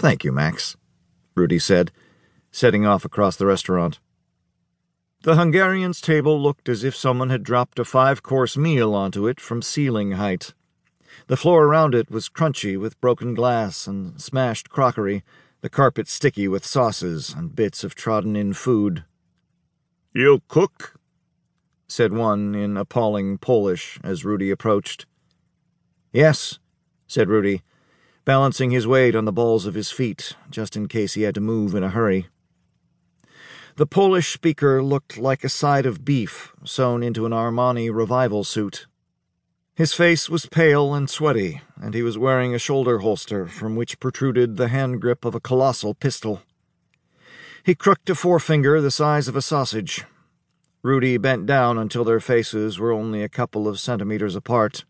Thank you, Max, Rudi said, setting off across the restaurant. The Hungarian's table looked as if someone had dropped a five course meal onto it from ceiling height. The floor around it was crunchy with broken glass and smashed crockery, the carpet sticky with sauces and bits of trodden in food. You cook? said one in appalling Polish as Rudi approached. Yes, said Rudi, balancing his weight on the balls of his feet, just in case he had to move in a hurry. The Polish speaker looked like a side of beef sewn into an Armani revival suit. His face was pale and sweaty, and he was wearing a shoulder holster from which protruded the hand grip of a colossal pistol. He crooked a forefinger the size of a sausage. Rudi bent down until their faces were only a couple of centimeters apart.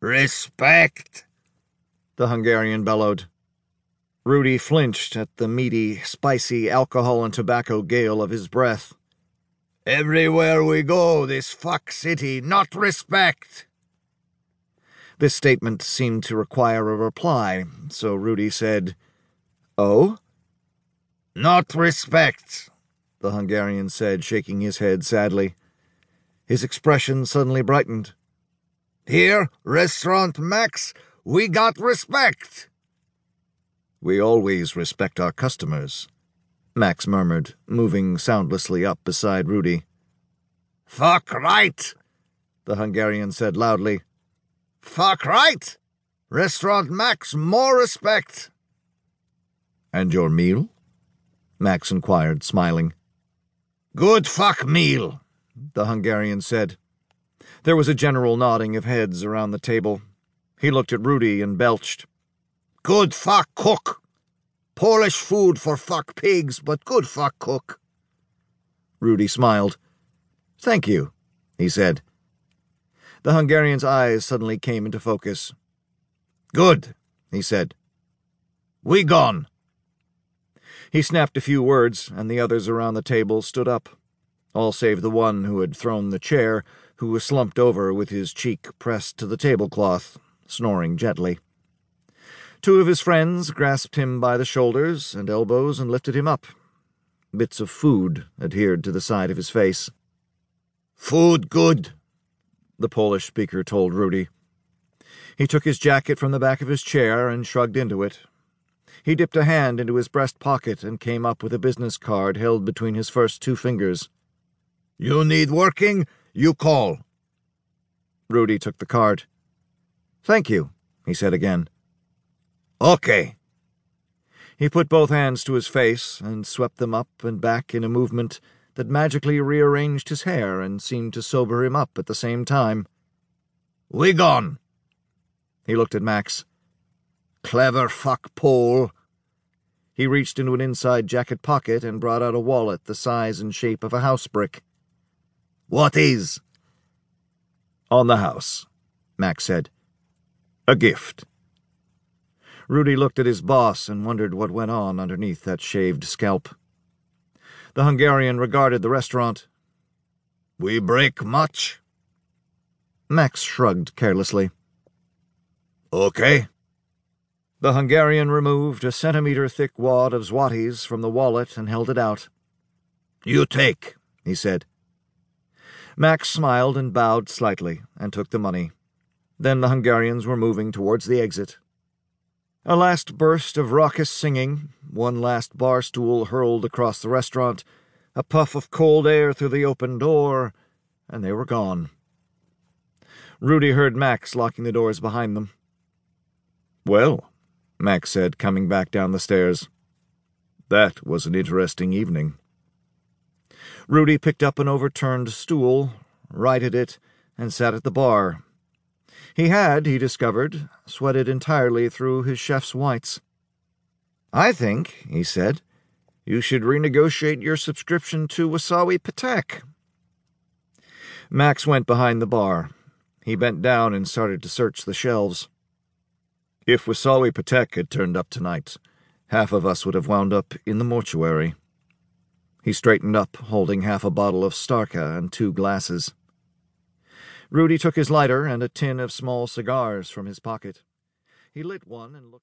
Respect! The Hungarian bellowed. Rudi flinched at the meaty, spicy alcohol and tobacco gale of his breath. Everywhere we go, this fuck city, not respect. This statement seemed to require a reply, so Rudi said, Oh? Not respect, the Hungarian said, shaking his head sadly. His expression suddenly brightened. Here, Restaurant Max, we got respect. We always respect our customers, Max murmured, moving soundlessly up beside Rudi. Fuck right, the Hungarian said loudly. Fuck right! Restaurant Max, more respect. And your meal? Max inquired, smiling. Good fuck meal, the Hungarian said. There was a general nodding of heads around the table. He looked at Rudi and belched. Good fuck cook. Polish food for fuck pigs, but good fuck cook. Rudi smiled. Thank you, he said. The Hungarian's eyes suddenly came into focus. Good, he said. We gone. He snapped a few words, and the others around the table stood up, all save the one who had thrown the chair, who was slumped over with his cheek pressed to the tablecloth, snoring gently. Two of his friends grasped him by the shoulders and elbows and lifted him up. Bits of food adhered to the side of his face. Food good, the Polish speaker told Rudi. He took his jacket from the back of his chair and shrugged into it. He dipped a hand into his breast pocket and came up with a business card held between his first two fingers. You need working? You call. Rudi took the card. Thank you, he said again. Okay. He put both hands to his face and swept them up and back in a movement that magically rearranged his hair and seemed to sober him up at the same time. We gone. He looked at Max. Clever fuck Paul. He reached into an inside jacket pocket and brought out a wallet the size and shape of a house brick. What is? On the house, Max said. A gift. Rudi looked at his boss and wondered what went on underneath that shaved scalp. The Hungarian regarded the restaurant. We break much? Max shrugged carelessly. Okay. The Hungarian removed a centimeter thick wad of zlotys from the wallet and held it out. You take, he said. Max smiled and bowed slightly and took the money. Then the Hungarians were moving towards the exit. A last burst of raucous singing, one last bar stool hurled across the restaurant, a puff of cold air through the open door, and they were gone. Rudi heard Max locking the doors behind them. Well, Max said, coming back down the stairs. That was an interesting evening. Rudi picked up an overturned stool, righted it, and sat at the bar, he had, he discovered, sweated entirely through his chef's whites. I think, he said, you should renegotiate your subscription to Wasawi Patek. Max went behind the bar. He bent down and started to search the shelves. If Wasawi Patek had turned up tonight, half of us would have wound up in the mortuary. He straightened up, holding half a bottle of Starka and two glasses. Rudi took his lighter and a tin of small cigars from his pocket. He lit one and looked.